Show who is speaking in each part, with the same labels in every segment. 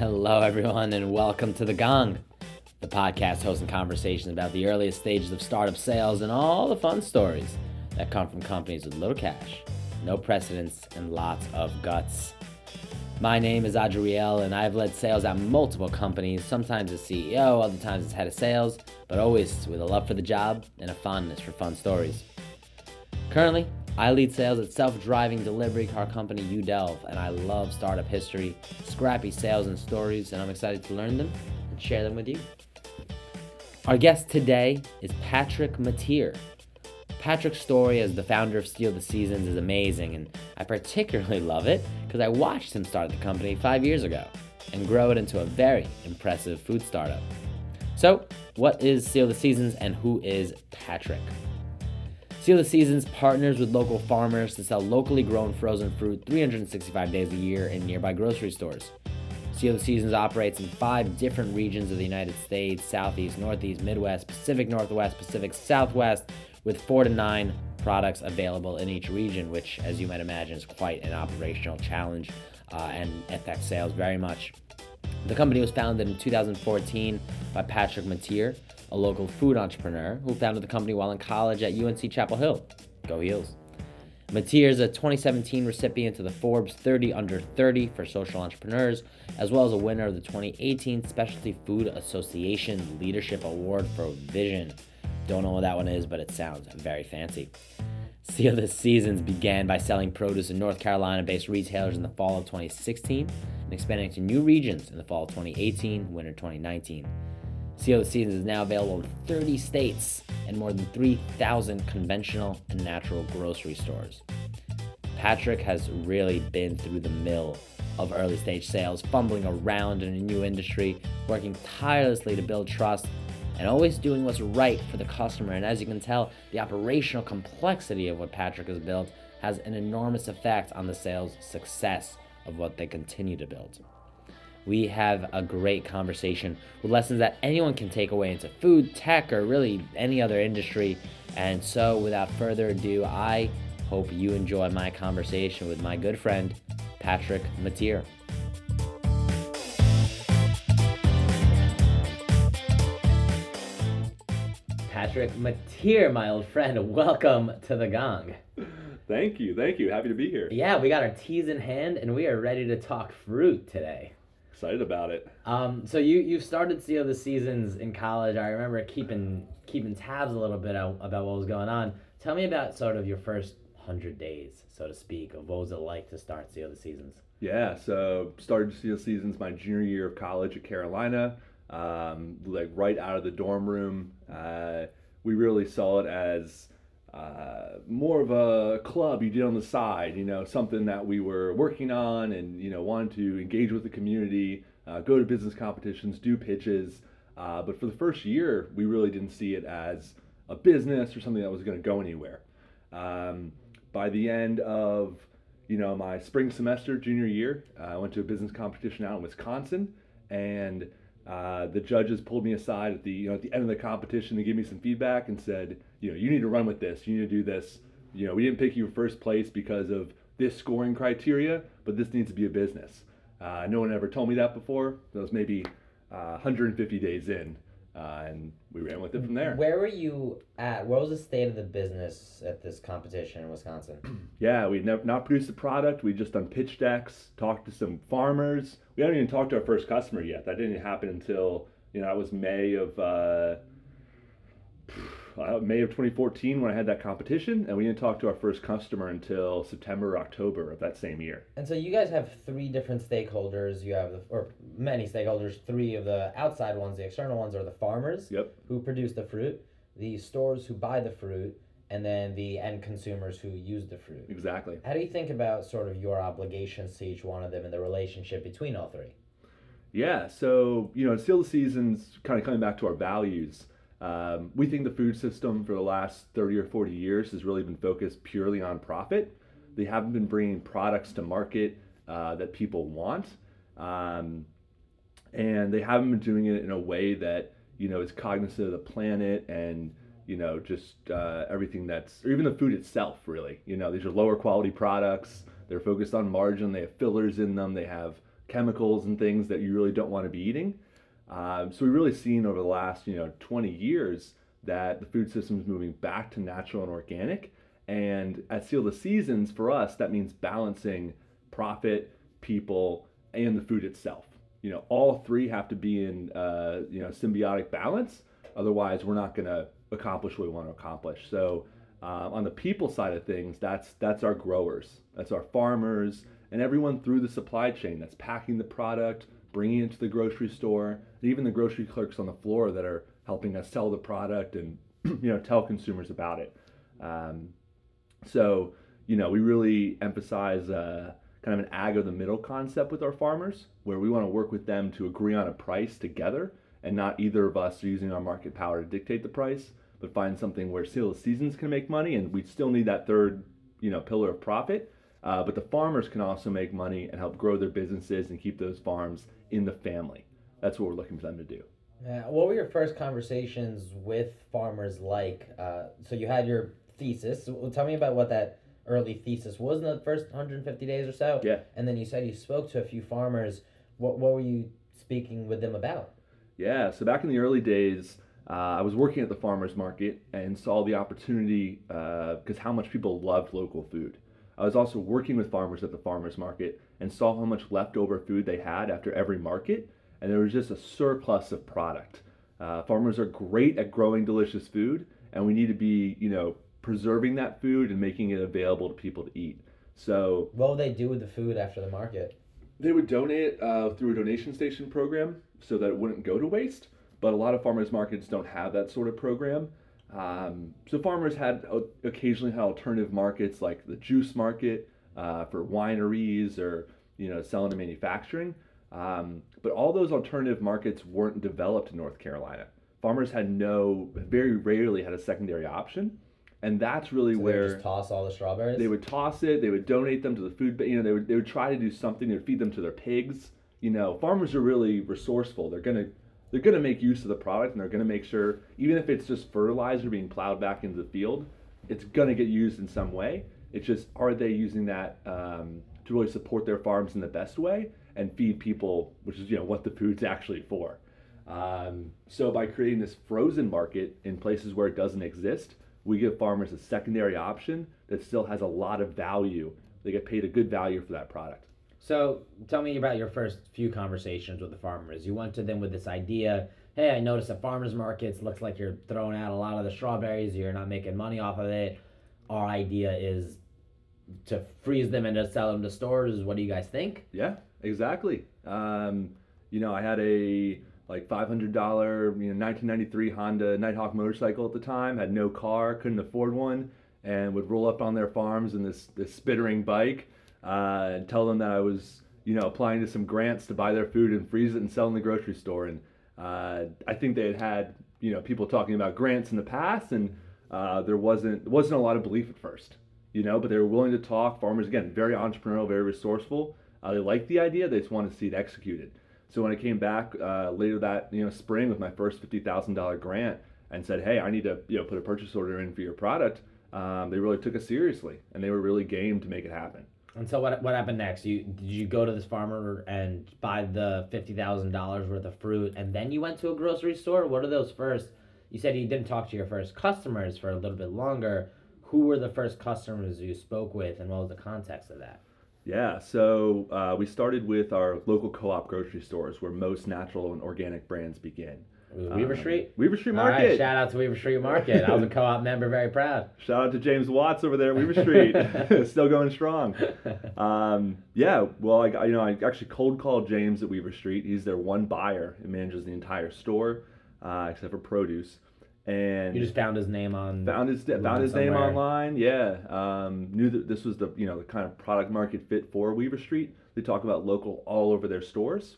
Speaker 1: Hello, everyone, and welcome to The Gong, the podcast hosting conversations about the earliest stages of startup sales and all the fun stories that come from companies with little cash, no precedence, and lots of guts. My name is Adriel, and I've led sales at multiple companies, sometimes as CEO, other times as head of sales, but always with a love for the job and a fondness for fun stories. Currently, I lead sales at self driving delivery car company Udelv, and I love startup history, scrappy sales, and stories, and I'm excited to learn them and share them with you. Our guest today is Patrick Mateer. Patrick's story as the founder of Seal the Seasons is amazing, and I particularly love it because I watched him start the company five years ago and grow it into a very impressive food startup. So, what is Seal the Seasons and who is Patrick? Seal the Seasons partners with local farmers to sell locally grown frozen fruit 365 days a year in nearby grocery stores. Seal the Seasons operates in five different regions of the United States Southeast, Northeast, Midwest, Pacific Northwest, Pacific Southwest, with four to nine products available in each region, which, as you might imagine, is quite an operational challenge uh, and affects sales very much. The company was founded in 2014 by Patrick Mateer, a local food entrepreneur who founded the company while in college at UNC Chapel Hill. Go Heels. Mateer is a 2017 recipient of the Forbes 30 Under 30 for social entrepreneurs, as well as a winner of the 2018 Specialty Food Association Leadership Award for Vision. Don't know what that one is, but it sounds very fancy. Seal the Seasons began by selling produce in North Carolina based retailers in the fall of 2016 and expanding to new regions in the fall of 2018, winter 2019. Seasons is now available in 30 states and more than 3,000 conventional and natural grocery stores. Patrick has really been through the mill of early stage sales, fumbling around in a new industry, working tirelessly to build trust, and always doing what's right for the customer. And as you can tell, the operational complexity of what Patrick has built has an enormous effect on the sales success of what they continue to build we have a great conversation with lessons that anyone can take away into food, tech, or really any other industry. And so, without further ado, I hope you enjoy my conversation with my good friend, Patrick Mateer. Patrick Mateer, my old friend, welcome to the Gong.
Speaker 2: Thank you, thank you. Happy to be here.
Speaker 1: Yeah, we got our teas in hand and we are ready to talk fruit today
Speaker 2: excited about it.
Speaker 1: Um, so you you started Seal the Seasons in college. I remember keeping keeping tabs a little bit about what was going on. Tell me about sort of your first hundred days, so to speak, of what was it like to start Seal the Seasons.
Speaker 2: Yeah, so started Seal Seasons my junior year of college at Carolina. Um, like right out of the dorm room, uh, we really saw it as uh, more of a club you did on the side, you know, something that we were working on and, you know, wanted to engage with the community, uh, go to business competitions, do pitches. Uh, but for the first year, we really didn't see it as a business or something that was going to go anywhere. Um, by the end of, you know, my spring semester, junior year, I went to a business competition out in Wisconsin and uh, the judges pulled me aside at the you know at the end of the competition to give me some feedback and said, you know, you need to run with this. You need to do this. You know, we didn't pick you first place because of this scoring criteria, but this needs to be a business. Uh, no one ever told me that before. That was maybe uh, 150 days in, uh, and we ran with it from there.
Speaker 1: Where were you at? What was the state of the business at this competition in Wisconsin?
Speaker 2: yeah, we never not produced the product. We just done pitch decks, talked to some farmers. We haven't even talked to our first customer yet. That didn't happen until you know that was May of. Uh, uh, Uh, May of 2014 when I had that competition, and we didn't talk to our first customer until September or October of that same year.
Speaker 1: And so you guys have three different stakeholders. You have the, or many stakeholders. Three of the outside ones, the external ones, are the farmers
Speaker 2: yep.
Speaker 1: who produce the fruit, the stores who buy the fruit, and then the end consumers who use the fruit.
Speaker 2: Exactly.
Speaker 1: How do you think about sort of your obligations to each one of them and the relationship between all three?
Speaker 2: Yeah, so you know, Seal the Seasons, kind of coming back to our values um, we think the food system for the last 30 or 40 years has really been focused purely on profit. They haven't been bringing products to market uh, that people want. Um, and they haven't been doing it in a way that, you know, is cognizant of the planet and, you know, just uh, everything that's, or even the food itself, really. You know, these are lower quality products. They're focused on margin. They have fillers in them. They have chemicals and things that you really don't want to be eating. Um, so we've really seen over the last you know 20 years that the food system is moving back to natural and organic. And at Seal the Seasons, for us, that means balancing profit, people, and the food itself. You know, all three have to be in uh, you know symbiotic balance. Otherwise, we're not going to accomplish what we want to accomplish. So, uh, on the people side of things, that's that's our growers, that's our farmers, and everyone through the supply chain that's packing the product, bringing it to the grocery store, and even the grocery clerks on the floor that are helping us sell the product and you know tell consumers about it. Um, so, you know, we really emphasize uh, kind of an ag of the middle concept with our farmers, where we want to work with them to agree on a price together, and not either of us using our market power to dictate the price, but find something where Seal Seasons can make money, and we still need that third, you know, pillar of profit. Uh, but the farmers can also make money and help grow their businesses and keep those farms in the family. That's what we're looking for them to do.
Speaker 1: Yeah. What were your first conversations with farmers like? Uh, so you had your thesis. Well, tell me about what that early thesis was in the first 150 days or so.
Speaker 2: Yeah.
Speaker 1: And then you said you spoke to a few farmers. What what were you speaking with them about?
Speaker 2: Yeah. So back in the early days, uh, I was working at the farmers market and saw the opportunity because uh, how much people loved local food. I was also working with farmers at the farmers market and saw how much leftover food they had after every market, and there was just a surplus of product. Uh, farmers are great at growing delicious food, and we need to be, you know, preserving that food and making it available to people to eat. So,
Speaker 1: what would they do with the food after the market?
Speaker 2: They would donate uh, through a donation station program so that it wouldn't go to waste. But a lot of farmers markets don't have that sort of program. Um, so farmers had uh, occasionally had alternative markets like the juice market uh, for wineries or you know selling to manufacturing. Um, but all those alternative markets weren't developed in North Carolina. Farmers had no, very rarely had a secondary option and that's really
Speaker 1: so
Speaker 2: where
Speaker 1: just toss all the strawberries.
Speaker 2: They would toss it. They would donate them to the food. But You know, they would they would try to do something. They would feed them to their pigs. You know, farmers are really resourceful. They're gonna they're gonna make use of the product, and they're gonna make sure, even if it's just fertilizer being plowed back into the field, it's gonna get used in some way. It's just are they using that um, to really support their farms in the best way and feed people, which is you know what the food's actually for. Um, so by creating this frozen market in places where it doesn't exist, we give farmers a secondary option that still has a lot of value. They get paid a good value for that product.
Speaker 1: So tell me about your first few conversations with the farmers. You went to them with this idea. Hey, I noticed at farmers markets looks like you're throwing out a lot of the strawberries. You're not making money off of it. Our idea is to freeze them and to sell them to stores. What do you guys think?
Speaker 2: Yeah, exactly. Um, you know, I had a like $500 you know 1993 Honda Nighthawk motorcycle at the time had no car couldn't afford one and would roll up on their farms in this this spittering bike uh, and tell them that I was you know applying to some grants to buy their food and freeze it and sell in the grocery store. And uh, I think they had had you know people talking about grants in the past and uh, there wasn't wasn't a lot of belief at first you know but they were willing to talk. Farmers again very entrepreneurial very resourceful. Uh, they liked the idea. They just wanted to see it executed. So when I came back uh, later that you know spring with my first fifty thousand dollar grant and said, hey, I need to you know put a purchase order in for your product, um, they really took us seriously and they were really game to make it happen.
Speaker 1: And so what what happened next? You did you go to this farmer and buy the fifty thousand dollars worth of fruit, and then you went to a grocery store? What are those first? You said you didn't talk to your first customers for a little bit longer. Who were the first customers you spoke with, and what was the context of that?
Speaker 2: Yeah, so uh, we started with our local co-op grocery stores where most natural and organic brands begin.
Speaker 1: Weaver um, Street?
Speaker 2: Weaver Street Market. All right,
Speaker 1: shout out to Weaver Street Market. I was a co-op member, very proud.
Speaker 2: Shout out to James Watts over there at Weaver Street, still going strong. Um, yeah, well, I you know I actually cold called James at Weaver Street. He's their one buyer and manages the entire store, uh, except for produce and
Speaker 1: you just found his name on
Speaker 2: found his found his somewhere. name online. Yeah, um, knew that this was the you know the kind of product market fit for Weaver Street. They talk about local all over their stores.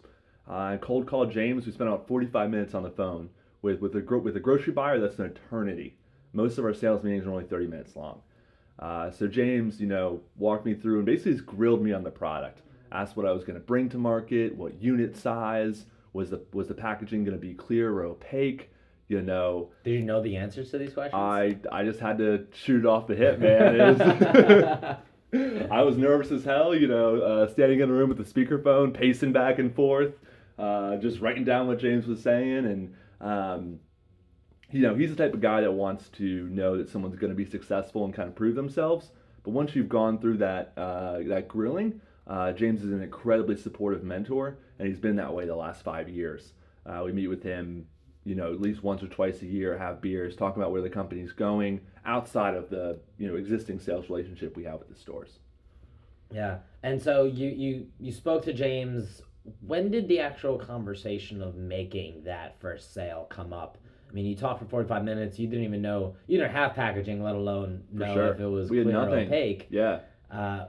Speaker 2: Uh, cold called James. We spent about 45 minutes on the phone with with a with a grocery buyer. That's an eternity. Most of our sales meetings are only 30 minutes long. Uh, so James, you know, walked me through and basically just grilled me on the product. Asked what I was going to bring to market, what unit size was the was the packaging going to be clear or opaque you know.
Speaker 1: Did you know the answers to these questions?
Speaker 2: I I just had to shoot off the hip, man. I was nervous as hell, you know, uh, standing in a room with a speakerphone, pacing back and forth, uh, just writing down what James was saying. And, um, you know, he's the type of guy that wants to know that someone's going to be successful and kind of prove themselves. But once you've gone through that, uh, that grilling, uh, James is an incredibly supportive mentor, and he's been that way the last five years. Uh, we meet with him, you know, at least once or twice a year, have beers, talk about where the company's going outside of the, you know, existing sales relationship we have with the stores.
Speaker 1: Yeah, and so you you you spoke to James. When did the actual conversation of making that first sale come up? I mean, you talked for forty five minutes. You didn't even know you didn't have packaging, let alone
Speaker 2: For
Speaker 1: know
Speaker 2: sure.
Speaker 1: if it was
Speaker 2: We had
Speaker 1: clear or opaque.
Speaker 2: Yeah.
Speaker 1: Uh,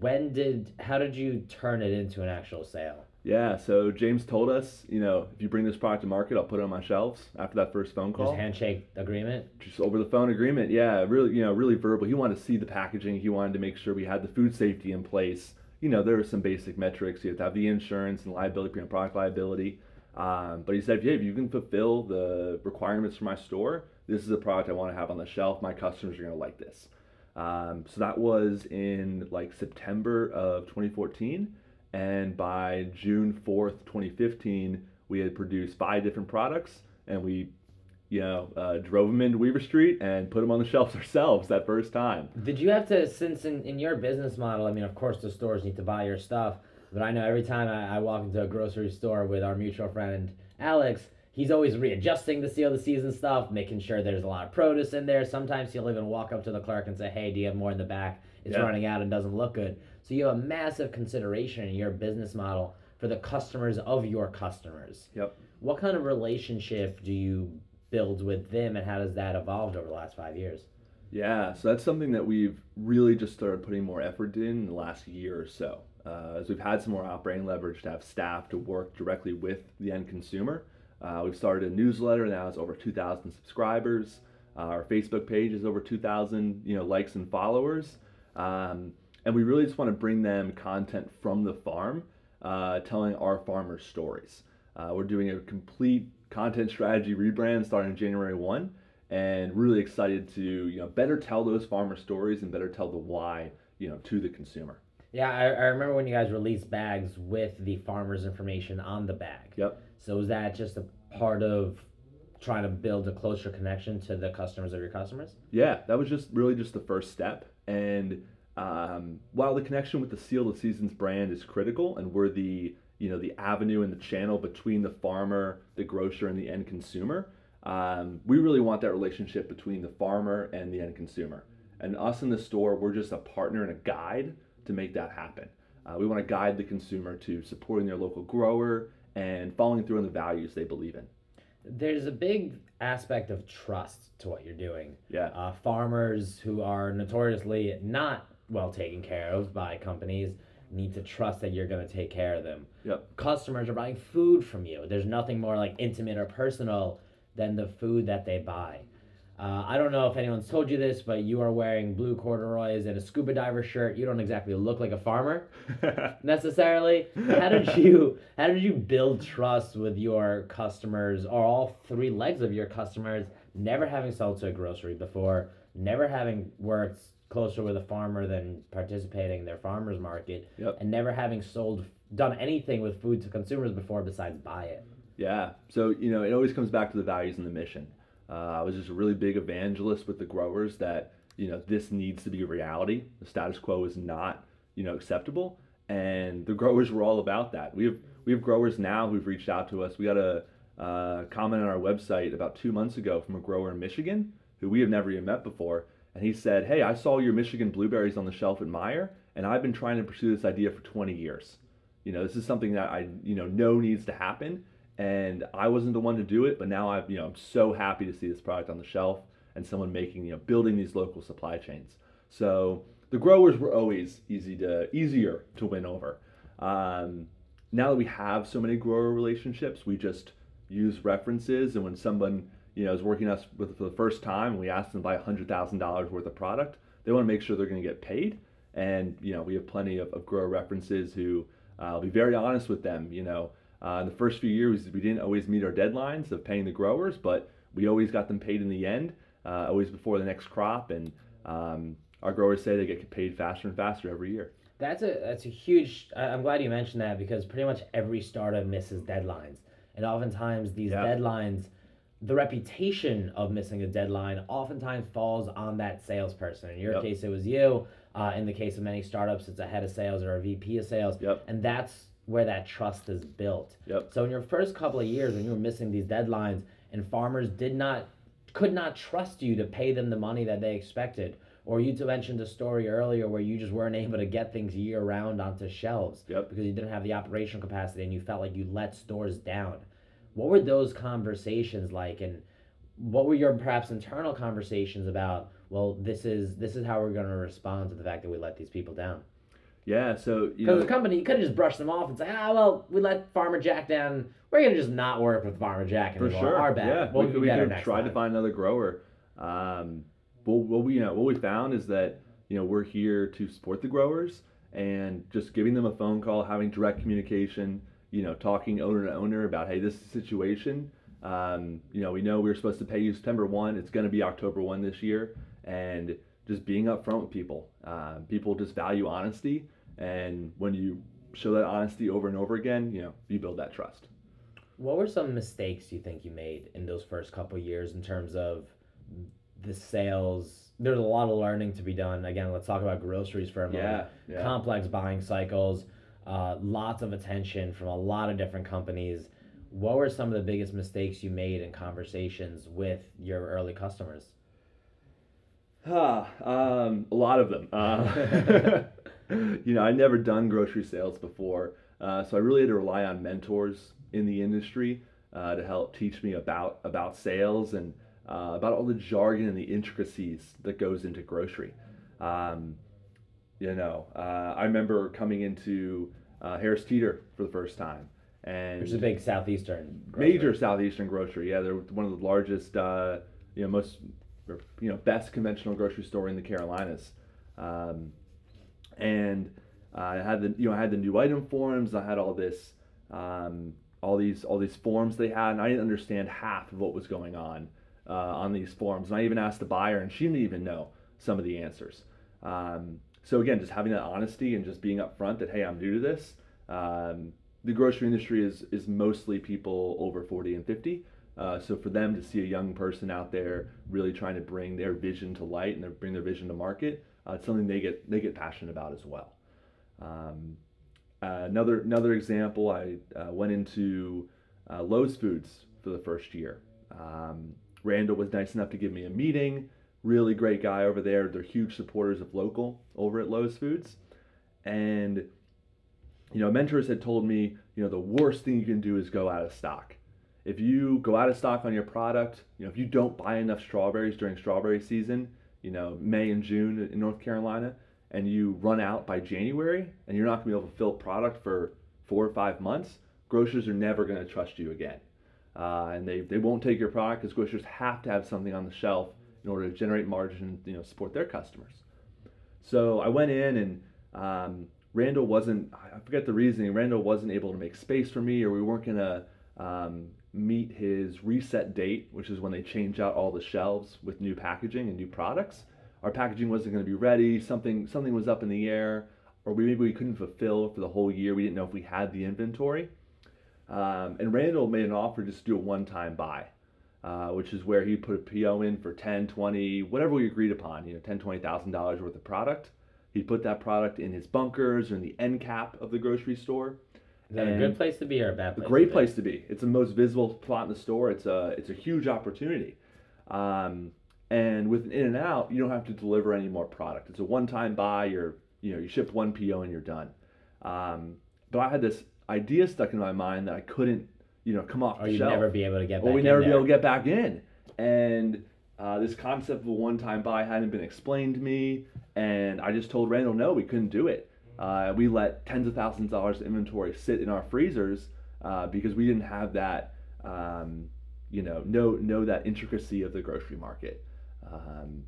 Speaker 1: when did how did you turn it into an actual sale?
Speaker 2: Yeah, so James told us, you know, if you bring this product to market, I'll put it on my shelves after that first phone call.
Speaker 1: Just handshake agreement.
Speaker 2: Just over the phone agreement, yeah, really, you know, really verbal. He wanted to see the packaging. He wanted to make sure we had the food safety in place. You know, there are some basic metrics. You have to have the insurance and liability, and product liability. Um, but he said, yeah, if you can fulfill the requirements for my store, this is a product I want to have on the shelf. My customers are going to like this. Um, so that was in like September of 2014. And by June 4th, 2015, we had produced five different products and we, you know, uh, drove them into Weaver Street and put them on the shelves ourselves that first time.
Speaker 1: Did you have to, since in, in your business model, I mean, of course, the stores need to buy your stuff, but I know every time I, I walk into a grocery store with our mutual friend Alex, he's always readjusting the seal of the season stuff, making sure there's a lot of produce in there. Sometimes he'll even walk up to the clerk and say, hey, do you have more in the back? It's
Speaker 2: Yeah.
Speaker 1: running out and doesn't look good. So you have a massive consideration in your business model for the customers of your customers.
Speaker 2: Yep.
Speaker 1: What kind of relationship do you build with them, and how does that evolved over the last five years?
Speaker 2: Yeah, so that's something that we've really just started putting more effort in in the last year or so. Uh, as we've had some more operating leverage to have staff to work directly with the end consumer. Uh, we've started a newsletter now it's over 2,000 subscribers. Uh, our Facebook page is over 2,000 you know likes and followers, um, and we really just want to bring them content from the farm, uh, telling our farmers' stories. Uh, we're doing a complete content strategy rebrand starting January 1 and really excited to you know better tell those farmer stories and better tell the why you know to the consumer.
Speaker 1: Yeah, I, I remember when you guys released bags with the farmer's information on the bag.
Speaker 2: Yep.
Speaker 1: So was that just a part of trying to build a closer connection to the customers of your customers?
Speaker 2: Yeah, that was just really just the first step. And um, while the connection with the Seal of Seasons brand is critical, and we're the you know the avenue and the channel between the farmer, the grocer, and the end consumer, um, we really want that relationship between the farmer and the end consumer. And us in the store, we're just a partner and a guide to make that happen. Uh, we want to guide the consumer to supporting their local grower and following through on the values they believe in.
Speaker 1: There's a big aspect of trust to what you're doing.
Speaker 2: Yeah.
Speaker 1: Uh, farmers who are notoriously not well taken care of by companies need to trust that you're going to take care of them.
Speaker 2: Yep.
Speaker 1: Customers are buying food from you. There's nothing more like intimate or personal than the food that they buy. Uh, I don't know if anyone's told you this, but you are wearing blue corduroys and a scuba diver shirt. You don't exactly look like a farmer necessarily. How did you how did you build trust with your customers or all three legs of your customers, never having sold to a grocery before, never having worked closer with a farmer than participating in their farmers market,
Speaker 2: Yep.
Speaker 1: and never having sold done anything with food to consumers before besides buy it.
Speaker 2: Yeah. So, you know, it always comes back to the values and the mission. Uh, I was just a really big evangelist with the growers that, you know, this needs to be a reality. The status quo is not, you know, acceptable. And the growers were all about that. We have we have growers now who've reached out to us. We got a uh, comment on our website about two months ago from a grower in Michigan who we have never even met before. And he said, Hey, I saw your Michigan blueberries on the shelf at Meijer, and I've been trying to pursue this idea for 20 years. You know, this is something that I, you know, know needs to happen and I wasn't the one to do it, but now I've you know I'm so happy to see this product on the shelf and someone making you know building these local supply chains. So the growers were always easy to easier to win over. Um, now that we have so many grower relationships, we just use references, and when someone you know is working us with for the first time, and we ask them to buy hundred thousand dollars worth of product, they want to make sure they're going to get paid. And you know we have plenty of, of grower references who uh, I'll be very honest with them. You know. Uh, in the first few years, we didn't always meet our deadlines of paying the growers, but we always got them paid in the end, uh, always before the next crop. And um, our growers say they get paid faster and faster every year.
Speaker 1: That's a that's a huge. I'm glad you mentioned that because pretty much every startup misses deadlines, and oftentimes these
Speaker 2: Yeah.
Speaker 1: deadlines, the reputation of missing a deadline, oftentimes falls on that salesperson. In your
Speaker 2: Yep.
Speaker 1: case, it was you. Uh, in the case of many startups, it's a head of sales or a VP of sales,
Speaker 2: Yep.
Speaker 1: and that's where that trust is built.
Speaker 2: Yep.
Speaker 1: So in your first couple of years, when you were missing these deadlines, and farmers did not, could not trust you to pay them the money that they expected, or you mentioned a story earlier where you just weren't able to get things year round onto shelves
Speaker 2: Yep.
Speaker 1: because you didn't have the operational capacity and you felt like you let stores down. What were those conversations like, and what were your perhaps internal conversations about? Well, this is this is how we're going to respond to the fact that we let these people down.
Speaker 2: Yeah, so you
Speaker 1: Because the company, you could have just brushed them off and say, ah, well, we let Farmer Jack down. We're gonna just not work with Farmer Jack
Speaker 2: for
Speaker 1: anymore.
Speaker 2: sure,
Speaker 1: Our bad.
Speaker 2: yeah,
Speaker 1: We'll
Speaker 2: we, we could try
Speaker 1: time.
Speaker 2: to find another grower. Um, but what we you know what we found is that you know we're here to support the growers and just giving them a phone call, having direct communication. You know, talking owner to owner about hey, this is the situation. Um, you know, we know we were supposed to pay you September one. It's going to be October one this year, and just being upfront with people. Uh, people just value honesty, and when you show that honesty over and over again, you know, you build that trust.
Speaker 1: What were some mistakes you think you made in those first couple years in terms of the sales? There's a lot of learning to be done. Again, let's talk about groceries for a moment.
Speaker 2: Yeah, yeah.
Speaker 1: Complex buying cycles, uh, lots of attention from a lot of different companies. What were some of the biggest mistakes you made in conversations with your early customers?
Speaker 2: Ah, um, a lot of them. Uh, you know, I'd never done grocery sales before, uh, so I really had to rely on mentors in the industry uh, to help teach me about about sales and uh, about all the jargon and the intricacies that goes into grocery. Um, you know, uh, I remember coming into uh, Harris Teeter for the first time, and
Speaker 1: Which is a big southeastern grocery.
Speaker 2: major southeastern grocery. Yeah, they're one of the largest, uh, you know, most, you know, best conventional grocery store in the Carolinas. Um, and I had the, you know, I had the new item forms. I had all this, um, all these, all these forms they had, and I didn't understand half of what was going on uh, on these forms. And I even asked the buyer, and she didn't even know some of the answers. Um, so again, just having that honesty and just being upfront that hey, I'm new to this. Um, the grocery industry is is mostly people over 40 and 50. Uh, so for them to see a young person out there really trying to bring their vision to light and their, bring their vision to market, uh, it's something they get they get passionate about as well. Um, uh, another another example, I uh, went into uh, Lowe's Foods for the first year. Um, Randall was nice enough to give me a meeting. Really great guy over there. They're huge supporters of local over at Lowe's Foods, and you know, mentors had told me, you know, the worst thing you can do is go out of stock. If you go out of stock on your product, you know, if you don't buy enough strawberries during strawberry season, you know, May and June in North Carolina, and you run out by January and you're not going to be able to fill product for four or five months, grocers are never going to trust you again. Uh, and they, they won't take your product because grocers have to have something on the shelf in order to generate margin you know, support their customers. So I went in and um, Randall wasn't, I forget the reasoning, Randall wasn't able to make space for me or we weren't going to um, meet his reset date, which is when they change out all the shelves with new packaging and new products. Our packaging wasn't going to be ready, something, something was up in the air, or we, maybe we couldn't fulfill for the whole year. We didn't know if we had the inventory. Um, and Randall made an offer just to do a one-time buy, uh, which is where he put a PO in for 10, 20, whatever we agreed upon, you know, 10, $20,000 worth of product. He put that product in his bunkers or in the end cap of the grocery store.
Speaker 1: Is that a good place to be or a bad
Speaker 2: A
Speaker 1: place?
Speaker 2: great
Speaker 1: to be?
Speaker 2: place to be. It's the most visible spot in the store. It's a it's a huge opportunity. Um, and with an In and Out, you don't have to deliver any more product. It's a one-time buy. You're you know you ship one PO and you're done. Um, but I had this idea stuck in my mind that I couldn't you know come off
Speaker 1: Or
Speaker 2: the
Speaker 1: you'd
Speaker 2: shelf.
Speaker 1: never be able to get back
Speaker 2: or we never be
Speaker 1: there.
Speaker 2: able to get back in. And uh, this concept of a one-time buy hadn't been explained to me, and I just told Randall no, we couldn't do it. Uh, we let tens of thousands of dollars of inventory sit in our freezers uh, because we didn't have that, um, you know, know know that intricacy of the grocery market. Um,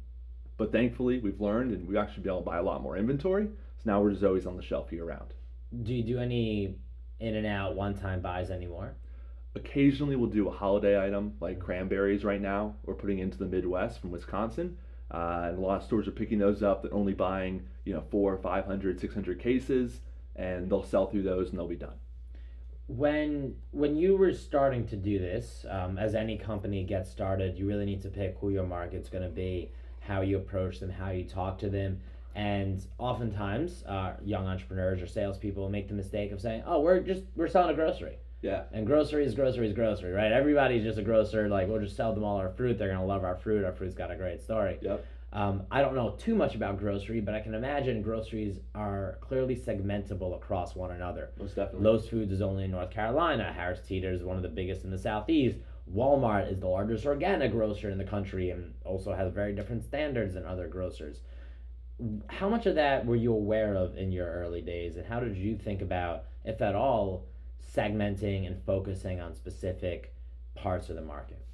Speaker 2: but thankfully, we've learned, and we've actually been able to buy a lot more inventory. So now we're just always on the shelf year round.
Speaker 1: Do you do any in and out one time buys anymore?
Speaker 2: Occasionally, we'll do a holiday item like cranberries. Right now, we're putting into the Midwest from Wisconsin. Uh, and a lot of stores are picking those up. They're only buying, you know, four, 500, 600 cases, and they'll sell through those and they'll be done.
Speaker 1: When when you were starting to do this, um, as any company gets started, you really need to pick who your market's going to be, how you approach them, how you talk to them, and oftentimes, uh, young entrepreneurs or salespeople make the mistake of saying, "Oh, we're just we're selling a grocery."
Speaker 2: Yeah.
Speaker 1: And grocery is grocery is grocery, right? Everybody's just a grocer. Like we'll just sell them all our fruit. They're gonna love our fruit. Our fruit's got a great story.
Speaker 2: Yep.
Speaker 1: Um, I don't know too much about grocery, but I can imagine groceries are clearly segmentable across one another.
Speaker 2: Most definitely.
Speaker 1: Lowe's Foods is only in North Carolina. Harris Teeter is one of the biggest in the Southeast. Walmart is the largest organic grocer in the country and also has very different standards than other grocers. How much of that were you aware of in your early days, and how did you think about, if at all, segmenting and focusing on specific parts of the market?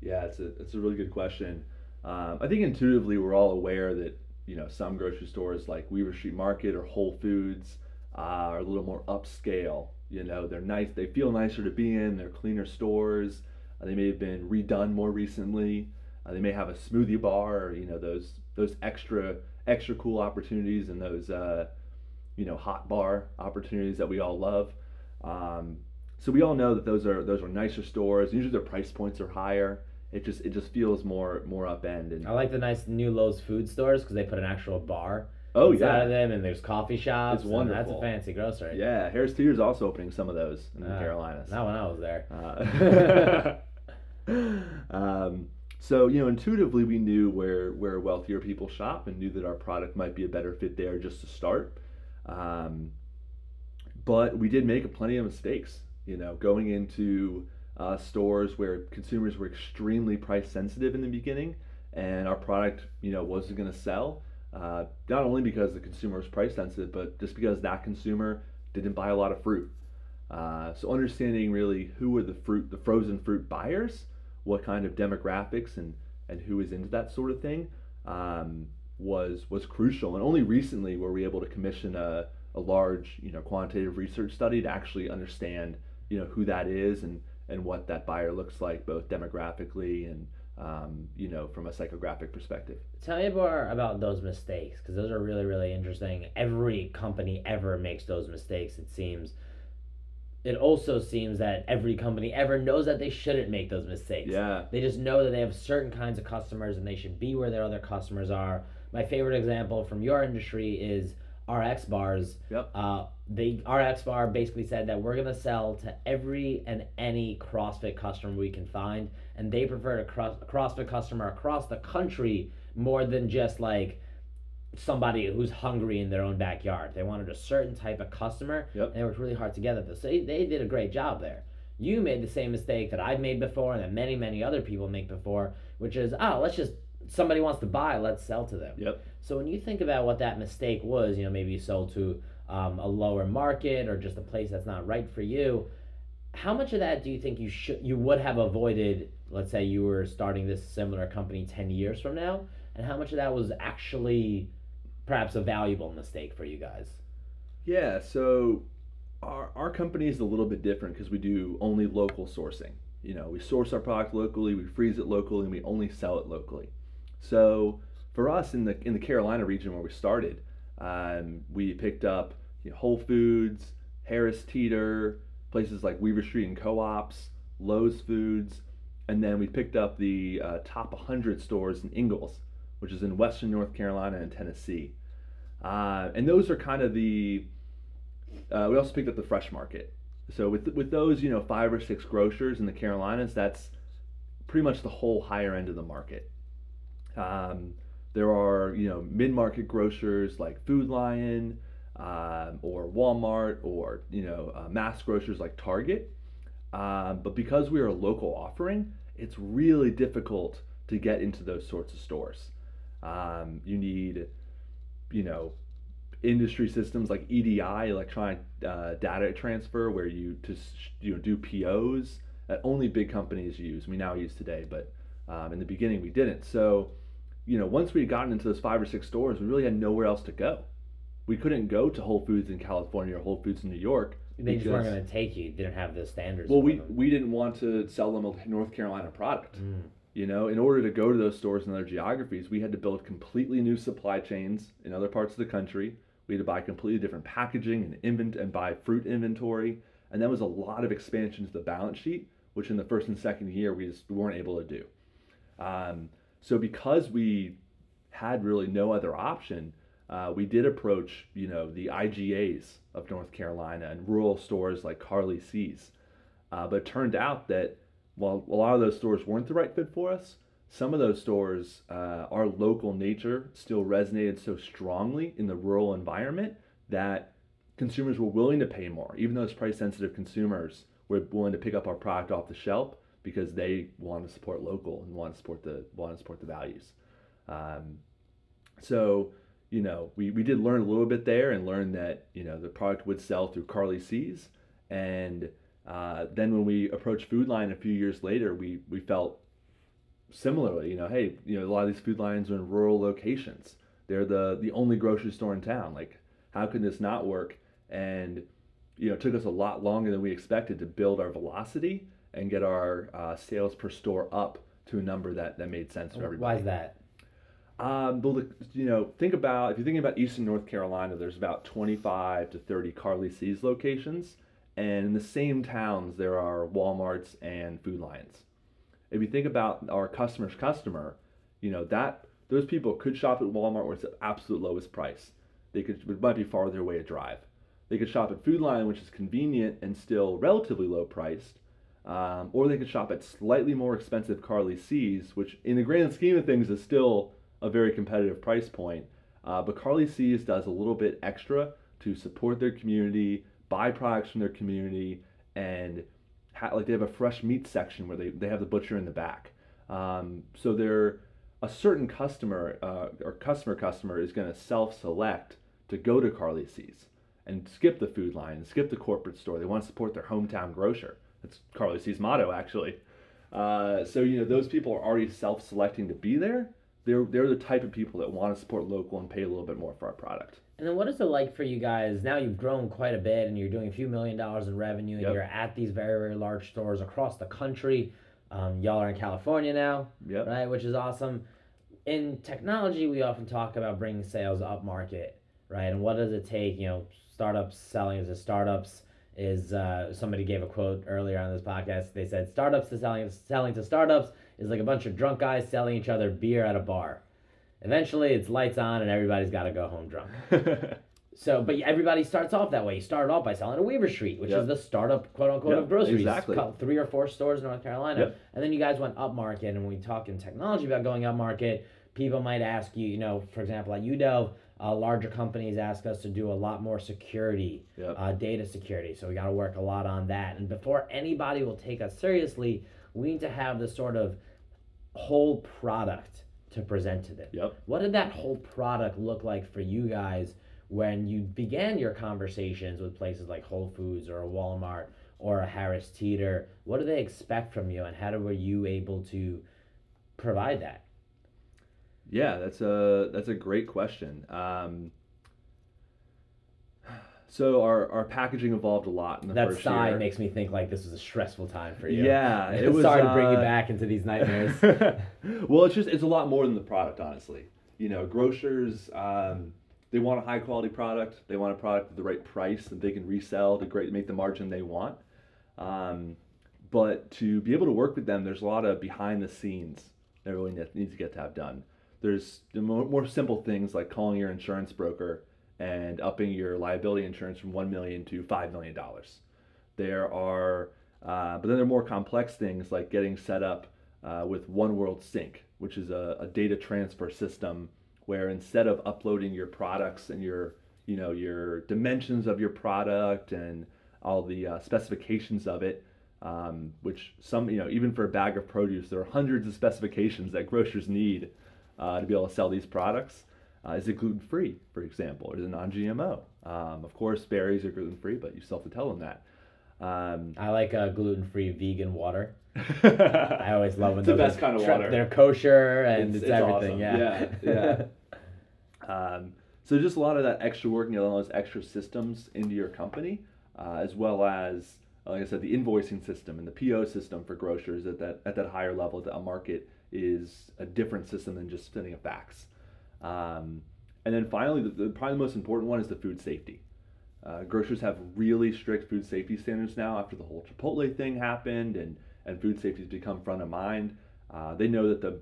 Speaker 2: Yeah, it's a it's a really good question. Um, I think intuitively we're all aware that you know some grocery stores like Weaver Street Market or Whole Foods uh, are a little more upscale. You know, they're nice. They feel nicer to be in. They're cleaner stores. Uh, they may have been redone more recently. Uh, they may have a smoothie bar. Or, you know, those those extra extra cool opportunities and those uh, you know hot bar opportunities that we all love. Um, so we all know that those are those are nicer stores. Usually their price points are higher. It just it just feels more more up end. and
Speaker 1: I like the nice new Lowe's food stores because they put an actual bar
Speaker 2: oh
Speaker 1: inside
Speaker 2: yeah
Speaker 1: of them, and there's coffee shops.
Speaker 2: It's
Speaker 1: and That's a fancy grocery.
Speaker 2: yeah Harris Teeter's also opening some of those in the
Speaker 1: Ah,
Speaker 2: Carolinas.
Speaker 1: Not when I was there.
Speaker 2: Uh, um, so you know intuitively we knew where where wealthier people shop and knew that our product might be a better fit there just to start. Um, but we did make plenty of mistakes. You know, going into uh, stores where consumers were extremely price sensitive in the beginning, and our product, you know, wasn't going to sell. Uh, not only because the consumer was price sensitive, but just because that consumer didn't buy a lot of fruit. Uh, so understanding really who are the fruit, the frozen fruit buyers, what kind of demographics and and who is into that sort of thing, um, was was crucial. And only recently were we able to commission a, a large, you know, quantitative research study to actually understand, you know, who that is and and what that buyer looks like, both demographically and um, you know, from a psychographic perspective.
Speaker 1: Tell me more about those mistakes because those are really, really interesting. Every company ever makes those mistakes, it seems. It also seems that every company ever knows that they shouldn't make those mistakes.
Speaker 2: Yeah.
Speaker 1: They just know that they have certain kinds of customers and they should be where their other customers are. My favorite example from your industry is RX bars.
Speaker 2: Yep.
Speaker 1: Uh, the RX bar basically said that we're gonna sell to every and any CrossFit customer we can find, and they prefer a CrossFit customer across the country more than just like somebody who's hungry in their own backyard. They wanted a certain type of customer,
Speaker 2: Yep.
Speaker 1: and they worked really hard together. So they, they did a great job there. You made the same mistake that I've made before, and that many, many other people make before, which is, oh, let's just somebody wants to buy, let's sell to them.
Speaker 2: Yep.
Speaker 1: So when you think about what that mistake was, you know, maybe you sold to um, a lower market or just a place that's not right for you. How much of that do you think you should you would have avoided? Let's say you were starting this similar company ten years from now, and how much of that was actually perhaps a valuable mistake for you guys?
Speaker 2: Yeah, so our, our company is a little bit different because we do only local sourcing. You know, we source our product locally, we freeze it locally, and we only sell it locally. So for us in the in the Carolina region where we started, um, we picked up you know, Whole Foods, Harris Teeter, places like Weaver Street and Co-ops, Lowe's Foods, and then we picked up the uh, top 100 stores in Ingles, which is in Western North Carolina and Tennessee. Uh, and those are kind of the. Uh, we also picked up the fresh market. So with with those, you know, five or six grocers in the Carolinas, that's pretty much the whole higher end of the market. Um, there are you know mid market grocers like Food Lion um, or Walmart or you know uh, mass grocers like Target. Um, but because we are a local offering, it's really difficult to get into those sorts of stores. Um, you need you know industry systems like EDI, electronic uh, data transfer, where you just you know do POs that only big companies use. We now use today, but um, in the beginning we didn't. So you know once we had gotten into those five or six stores, we really had nowhere else to go. We couldn't go to Whole Foods in California or Whole Foods in New York.
Speaker 1: They just weren't going to take you. They Didn't have the standards.
Speaker 2: Well, we
Speaker 1: them.
Speaker 2: we didn't want to sell them a North Carolina product.
Speaker 1: Mm.
Speaker 2: You know, in order to go to those stores in other geographies, we had to build completely new supply chains in other parts of the country. We had to buy completely different packaging and invent and buy fruit inventory, and that was a lot of expansion to the balance sheet, which in the first and second year we just weren't able to do. Um, so because we had really no other option, uh, we did approach you know the IGAs of North Carolina and rural stores like Carlie C's, uh, but it turned out that while a lot of those stores weren't the right fit for us, some of those stores, uh, our local nature still resonated so strongly in the rural environment that consumers were willing to pay more, even those price sensitive consumers were willing to pick up our product off the shelf because they want to support local and want to support the want to support the values. Um, so, you know, we, we did learn a little bit there and learned that you know the product would sell through Carlie C's and uh, then when we approached Food Lion a few years later, we, we felt similarly, you know, hey, you know, a lot of these Food Lions are in rural locations. They're the, the only grocery store in town. Like, how can this not work? And, you know, it took us a lot longer than we expected to build our velocity and get our uh, sales per store up to a number that, that made sense for everybody.
Speaker 1: Why is that?
Speaker 2: Um, well, you know, think about if you're thinking about Eastern North Carolina, there's about 25 to 30 Carlie C's locations and in the same towns there are Walmarts and Food Lions. If you think about our customer's customer, you know that those people could shop at Walmart where it's the absolute lowest price. They could it might be farther away to drive. They could shop at Food Lion, which is convenient and still relatively low priced, um, or they could shop at slightly more expensive Carlie C's, which in the grand scheme of things is still a very competitive price point. Uh, but Carlie C's does a little bit extra to support their community, buy products from their community and ha- like they have a fresh meat section where they, they have the butcher in the back. Um, so they're a certain customer uh, or customer customer is going to self-select to go to Carly C's and skip the Food Lion, skip the corporate store. They want to support their hometown grocer. That's Carlie C's motto, actually. Uh, so you know those people are already self-selecting to be there. They're they're the type of people that want to support local and pay a little bit more for our product.
Speaker 1: And then what is it like for you guys? Now you've grown quite a bit and you're doing a few million dollars in revenue and
Speaker 2: Yep.
Speaker 1: you're at these very, very large stores across the country. Um, y'all are in California now,
Speaker 2: Yep.
Speaker 1: right? Which is awesome. In technology, we often talk about bringing sales up market, right? And what does it take? You know, startups selling to startups is uh, somebody gave a quote earlier on this podcast. They said startups to selling selling to startups is like a bunch of drunk guys selling each other beer at a bar. Eventually, it's lights on and everybody's got to go home drunk. So, but everybody starts off that way. You start off by selling at Weaver Street, which
Speaker 2: Yep.
Speaker 1: is the startup, quote unquote,
Speaker 2: Yep,
Speaker 1: of groceries.
Speaker 2: exactly.
Speaker 1: Three or four stores in North Carolina.
Speaker 2: Yep.
Speaker 1: And then you guys went up market. And when we talk in technology about going up market, people might ask you, you know, for example, at Udelv, uh, larger companies ask us to do a lot more security,
Speaker 2: Yep.
Speaker 1: uh, data security. So we got to work a lot on that. And before anybody will take us seriously, we need to have the sort of whole product to present to them.
Speaker 2: Yep.
Speaker 1: What did that whole product look like for you guys when you began your conversations with places like Whole Foods or a Walmart or a Harris Teeter? What do they expect from you, and how were you able to provide that?
Speaker 2: Yeah, that's a that's a great question. Um, so our, our packaging evolved a lot in the
Speaker 1: That
Speaker 2: first
Speaker 1: sigh makes me think like this was a stressful time for you.
Speaker 2: Yeah, it was.
Speaker 1: Sorry to bring you
Speaker 2: uh,
Speaker 1: back into these nightmares.
Speaker 2: well, it's just it's a lot more than the product, honestly. You know, grocers um, they want a high quality product. They want a product at the right price that they can resell to great make the margin they want. Um, but to be able to work with them, there's a lot of behind the scenes that really needs to get to have done. There's the more, simple things like calling your insurance broker and upping your liability insurance from one million to five million dollars. There are, uh, but then there are more complex things like getting set up uh, with One World Sync, which is a, a data transfer system where instead of uploading your products and your, you know, your dimensions of your product and all the uh, specifications of it, um, which some, you know, even for a bag of produce, there are hundreds of specifications that grocers need uh, to be able to sell these products. Uh, is it gluten free, for example, or is it non GMO? Um, of course, berries are gluten free, but you still have to tell them that. Um,
Speaker 1: I like uh, gluten-free vegan water. I always love when
Speaker 2: It's the best kind of water.
Speaker 1: They're kosher and it's,
Speaker 2: It's- it's
Speaker 1: everything.
Speaker 2: awesome.
Speaker 1: Yeah.
Speaker 2: Yeah, Um, so just a lot of that extra work and all those extra systems into your company, uh, as well as like I said, the invoicing system and the PO system for grocers at that at that higher level, that a market is a different system than just sending a fax. Um, and then finally, the, the, probably the most important one is the food safety. Uh, grocers have really strict food safety standards now after the whole Chipotle thing happened and, and food safety has become front of mind. Uh, they know that the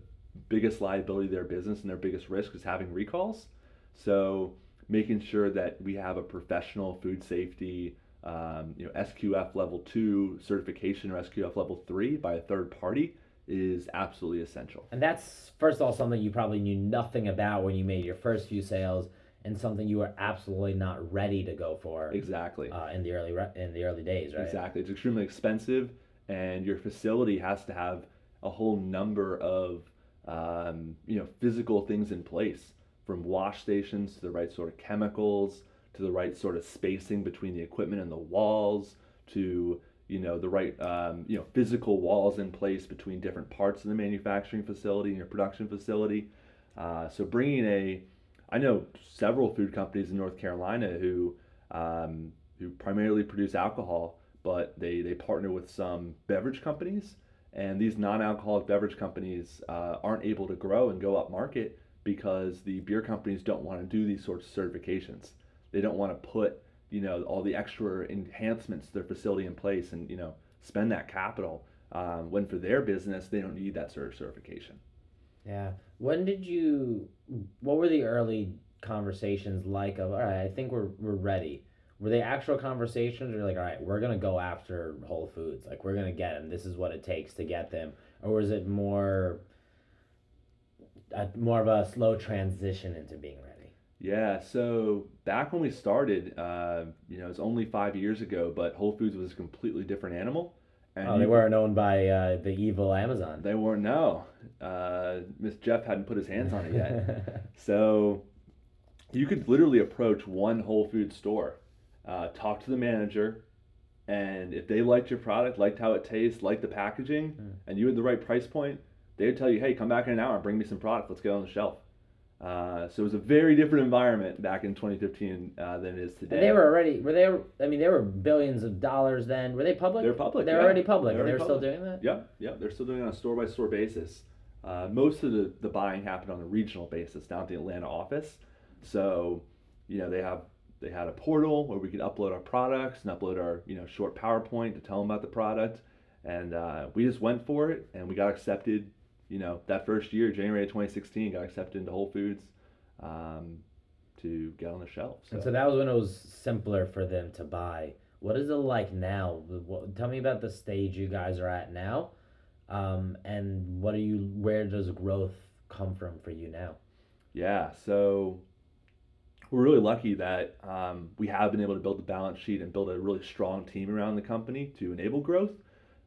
Speaker 2: biggest liability of their business and their biggest risk is having recalls. So making sure that we have a professional food safety, um, you know, SQF level two certification or SQF level three by a third party is absolutely essential.
Speaker 1: And that's first of all something you probably knew nothing about when you made your first few sales, and something you were absolutely not ready to go for.
Speaker 2: Exactly.
Speaker 1: Uh, in the early re- in the early days, right?
Speaker 2: Exactly. It's extremely expensive, and your facility has to have a whole number of um, you know physical things in place, from wash stations to the right sort of chemicals to the right sort of spacing between the equipment and the walls to you know the right um, you know physical walls in place between different parts of the manufacturing facility and your production facility. Uh, so bringing a, I know several food companies in North Carolina who um, who primarily produce alcohol, but they they partner with some beverage companies, and these non-alcoholic beverage companies uh, aren't able to grow and go up market because the beer companies don't want to do these sorts of certifications. They don't want to put you know all the extra enhancements to their facility in place and you know spend that capital um, when for their business they don't need that sort of certification.
Speaker 1: Yeah. When did you what were the early conversations like of all right i think we're, we're ready were they actual conversations or like all right we're gonna go after whole foods like we're gonna get them this is what it takes to get them or was it more a, more of a slow transition into being ready
Speaker 2: yeah, so back when we started, uh, you know, it was only five years ago, but Whole Foods was a completely different animal.
Speaker 1: And oh, they weren't owned by uh, the evil Amazon.
Speaker 2: They weren't. No, uh, Miss Jeff hadn't put his hands on it yet. so you could literally approach one Whole Foods store, uh, talk to the manager, and if they liked your product, liked how it tastes, liked the packaging, mm. and you had the right price point, they would tell you, "Hey, come back in an hour and bring me some product. Let's get on the shelf." Uh, so it was a very different environment back in 2015 uh, than it is today.
Speaker 1: And they were already were they? I mean, they were billions of dollars then. Were they public?
Speaker 2: They're public.
Speaker 1: They're
Speaker 2: yeah.
Speaker 1: already public. They're,
Speaker 2: they're
Speaker 1: still doing that.
Speaker 2: Yep, yep. They're still doing it on a store by store basis. Uh, most of the, the buying happened on a regional basis down at the Atlanta office. So, you know, they have they had a portal where we could upload our products and upload our you know short PowerPoint to tell them about the product, and uh, we just went for it and we got accepted. You know, that first year, January 2016, got accepted into Whole Foods um, to get on the shelf.
Speaker 1: So. And so that was when it was simpler for them to buy. What is it like now? What, tell me about the stage you guys are at now, um, and what are you? Where does growth come from for you now?
Speaker 2: Yeah, so we're really lucky that um, we have been able to build the balance sheet and build a really strong team around the company to enable growth.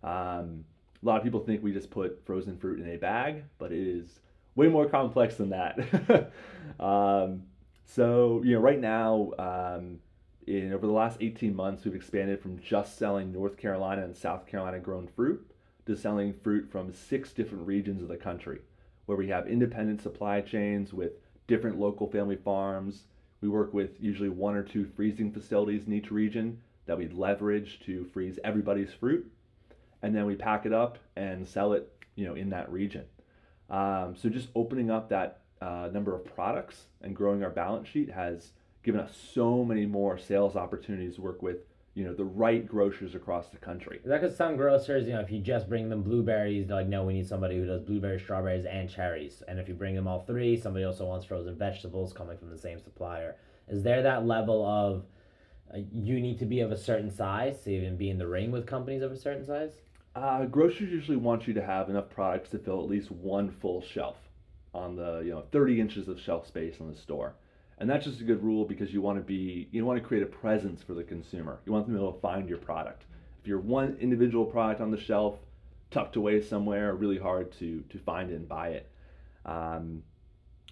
Speaker 2: Um, a lot of people think we just put frozen fruit in a bag, but it is way more complex than that. um, so, you know, right now, um, in over the last 18 months, we've expanded from just selling North Carolina and South Carolina grown fruit to selling fruit from six different regions of the country, where we have independent supply chains with different local family farms. We work with usually one or two freezing facilities in each region that we leverage to freeze everybody's fruit, and then we pack it up and sell it, you know, in that region. Um, so just opening up that uh, number of products and growing our balance sheet has given us so many more sales opportunities to work with you know the right grocers across the country.
Speaker 1: That could some grocers, you know, if you just bring them blueberries, they're like, no, we need somebody who does blueberries, strawberries, and cherries. And if you bring them all three, somebody also wants frozen vegetables coming from the same supplier. Is there that level of uh, you need to be of a certain size to even be in the ring with companies of a certain size?
Speaker 2: Uh, grocers usually want you to have enough products to fill at least one full shelf on the you know 30 inches of shelf space in the store, and that's just a good rule because you want to be you want to create a presence for the consumer. You want them to be able to find your product. If you're one individual product on the shelf, tucked away somewhere, really hard to to find it and buy it. Um,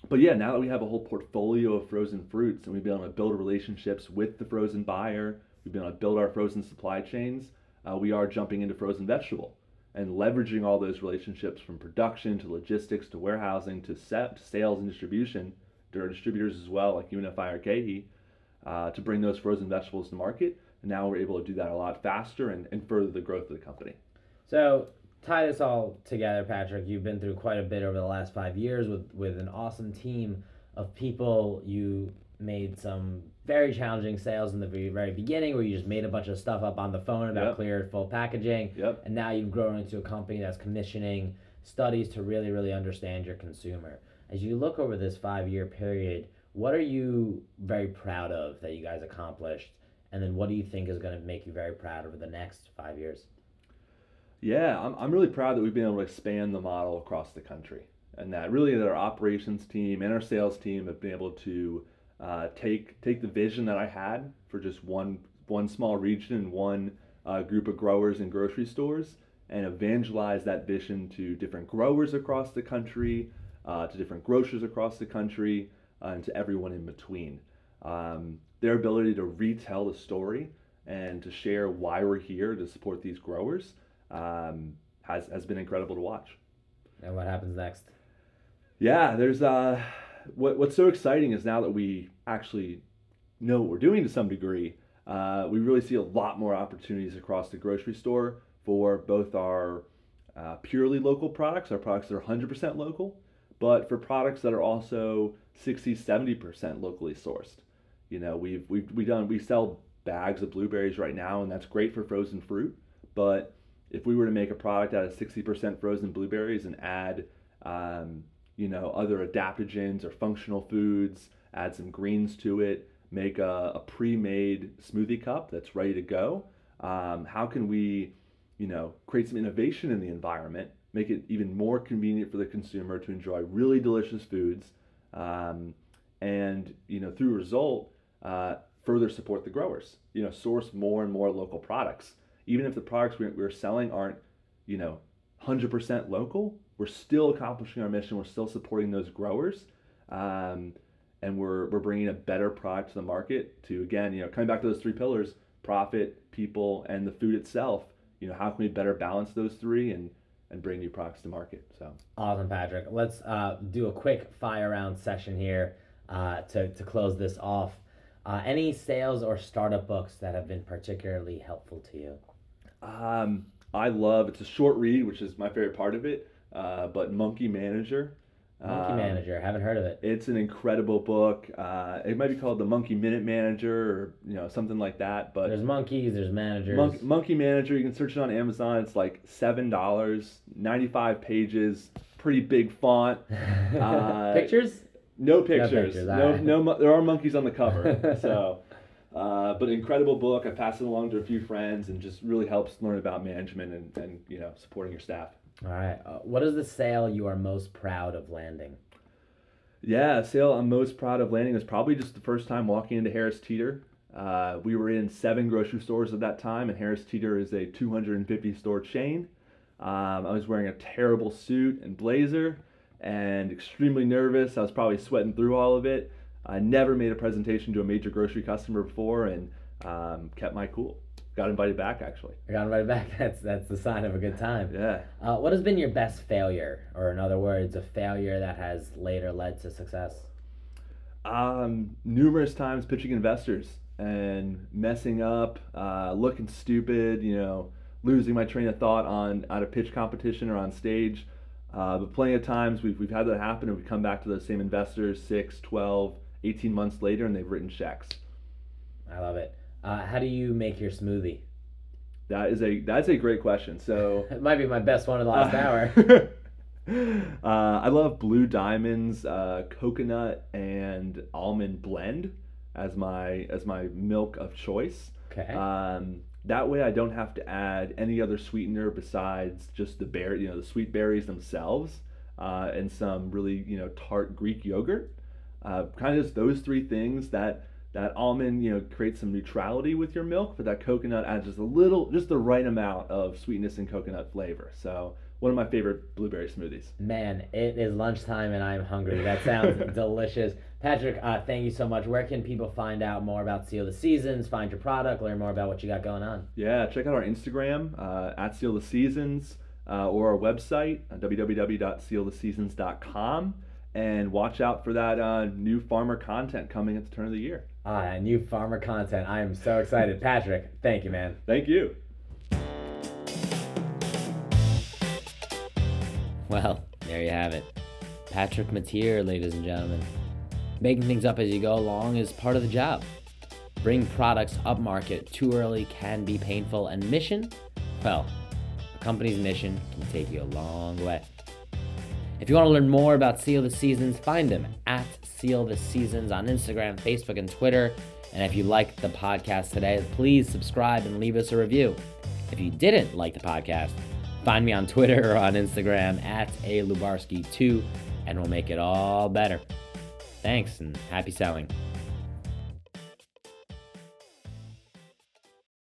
Speaker 2: but yeah, now that we have a whole portfolio of frozen fruits and we've been able to build relationships with the frozen buyer, we've been able to build our frozen supply chains uh, we are jumping into frozen vegetable and leveraging all those relationships from production to logistics to warehousing to set, sales and distribution to our distributors as well, like UNFI or KeHE, uh, to bring those frozen vegetables to market And now we're able to do that a lot faster and, and further the growth of the company.
Speaker 1: So tie this all together, Patrick. You've been through quite a bit over the last five years with with an awesome team of people. You made some very challenging sales in the very, very beginning where you just made a bunch of stuff up on the phone about
Speaker 2: Yep.
Speaker 1: clear full packaging.
Speaker 2: Yep.
Speaker 1: And now you've grown into a company that's commissioning studies to really, really understand your consumer. As you look over this five year period, what are you very proud of that you guys accomplished? And then what do you think is going to make you very proud over the next five years?
Speaker 2: Yeah, I'm, I'm really proud that we've been able to expand the model across the country, and that really that our operations team and our sales team have been able to uh, take take the vision that I had for just one one small region and one uh, group of growers and grocery stores, and evangelize that vision to different growers across the country, uh, to different grocers across the country, uh, and to everyone in between. Um, their ability to retell the story and to share why we're here to support these growers um, has has been incredible to watch.
Speaker 1: And what happens next?
Speaker 2: Yeah, there's uh, what what's so exciting is now that we actually know what we're doing to some degree, uh, we really see a lot more opportunities across the grocery store for both our uh, purely local products, our products that are 100% local, but for products that are also 60, 70% locally sourced. You know, we've we've we done we sell bags of blueberries right now, and that's great for frozen fruit. But if we were to make a product out of 60% frozen blueberries and add, um, you know, other adaptogens or functional foods, add some greens to it, make a, a pre-made smoothie cup that's ready to go. Um, how can we, you know, create some innovation in the environment, make it even more convenient for the consumer to enjoy really delicious foods, um, and you know, through result, uh, further support the growers. You know, source more and more local products. Even if the products we're, we're selling aren't, you know, 100% local, we're still accomplishing our mission. We're still supporting those growers. Um, and we're, we're bringing a better product to the market to, again, you know, coming back to those three pillars, profit, people, and the food itself. You know, how can we better balance those three and, and bring new products to market? So,
Speaker 1: Awesome, Patrick. Let's uh, do a quick fire round session here uh, to, to close this off. Uh, any sales or startup books that have been particularly helpful to you?
Speaker 2: um, I love, it's a short read, which is my favorite part of it, uh, but Monkey Manager.
Speaker 1: Monkey
Speaker 2: Um,
Speaker 1: Manager, haven't heard of it.
Speaker 2: It's an incredible book. Uh, it might be called the Monkey Minute Manager or you know something like that. But
Speaker 1: There's monkeys, there's managers.
Speaker 2: Monk, Monkey Manager, you can search it on Amazon. It's like seven dollars, ninety five pages, pretty big font. uh,
Speaker 1: Pictures?
Speaker 2: No pictures.
Speaker 1: pictures,
Speaker 2: No,
Speaker 1: alright.
Speaker 2: no, there are monkeys on the cover. so, uh, but incredible book. I passed it along to a few friends and just really helps learn about management and, and you know supporting your staff.
Speaker 1: All right. Uh, what is the sale you are most proud of landing?
Speaker 2: Yeah, sale I'm most proud of landing was probably just the first time walking into Harris Teeter. Uh, we were in seven grocery stores at that time, and Harris Teeter is a 250 store chain. Um, I was wearing a terrible suit and blazer and extremely nervous. I was probably sweating through all of it. I never made a presentation to a major grocery customer before and um, kept my cool. Got invited back actually.
Speaker 1: I got invited back. That's that's the sign of a good time.
Speaker 2: Yeah.
Speaker 1: Uh, what has been your best failure, or in other words, a failure that has later led to success?
Speaker 2: um, numerous times pitching investors and messing up, uh, looking stupid, you know, losing my train of thought on at a pitch competition or on stage. Uh, but plenty of times we've, we've had that happen and we come back to those same investors 6, 12, 18 months later and they've written checks.
Speaker 1: I love it. Uh, how do you make your smoothie?
Speaker 2: That is a that's a great question. So
Speaker 1: It might be my best one of the last
Speaker 2: Uh,
Speaker 1: hour.
Speaker 2: uh, I love Blue Diamond's uh, coconut and almond blend as my as my milk of choice.
Speaker 1: Okay.
Speaker 2: Um, that way, I don't have to add any other sweetener besides just the berry, you know, the sweet berries themselves, uh, and some really you know tart Greek yogurt. Uh, kind of just those three things that that almond you know creates some neutrality with your milk, but that coconut adds just a little, just the right amount of sweetness and coconut flavor. So one of my favorite blueberry smoothies.
Speaker 1: Man, it is lunchtime and I'm hungry. That sounds delicious. Patrick, uh, thank you so much. Where can people find out more about Seal the Seasons, find your product, learn more about what you got going on?
Speaker 2: Yeah, check out our Instagram uh, at Seal the Seasons uh, or our website uh, www.sealtheseasons.com. and watch out for that uh, new farmer content coming at the turn of the year.
Speaker 1: Ah, new farmer content. I am so excited. Patrick, thank you, man.
Speaker 2: Thank you.
Speaker 1: Well, there you have it. Patrick Mateer, ladies and gentlemen. Making things up as you go along is part of the job. Bring products up market too early can be painful, and mission, well, a company's mission can take you a long way. If you want to learn more about Seal the Seasons, find them at Seal the Seasons on Instagram, Facebook, and Twitter. And if you liked the podcast today, please subscribe and leave us a review. If you didn't like the podcast, find me on Twitter or on Instagram at A Lubarski2, and we'll make it all better. Thanks and happy selling.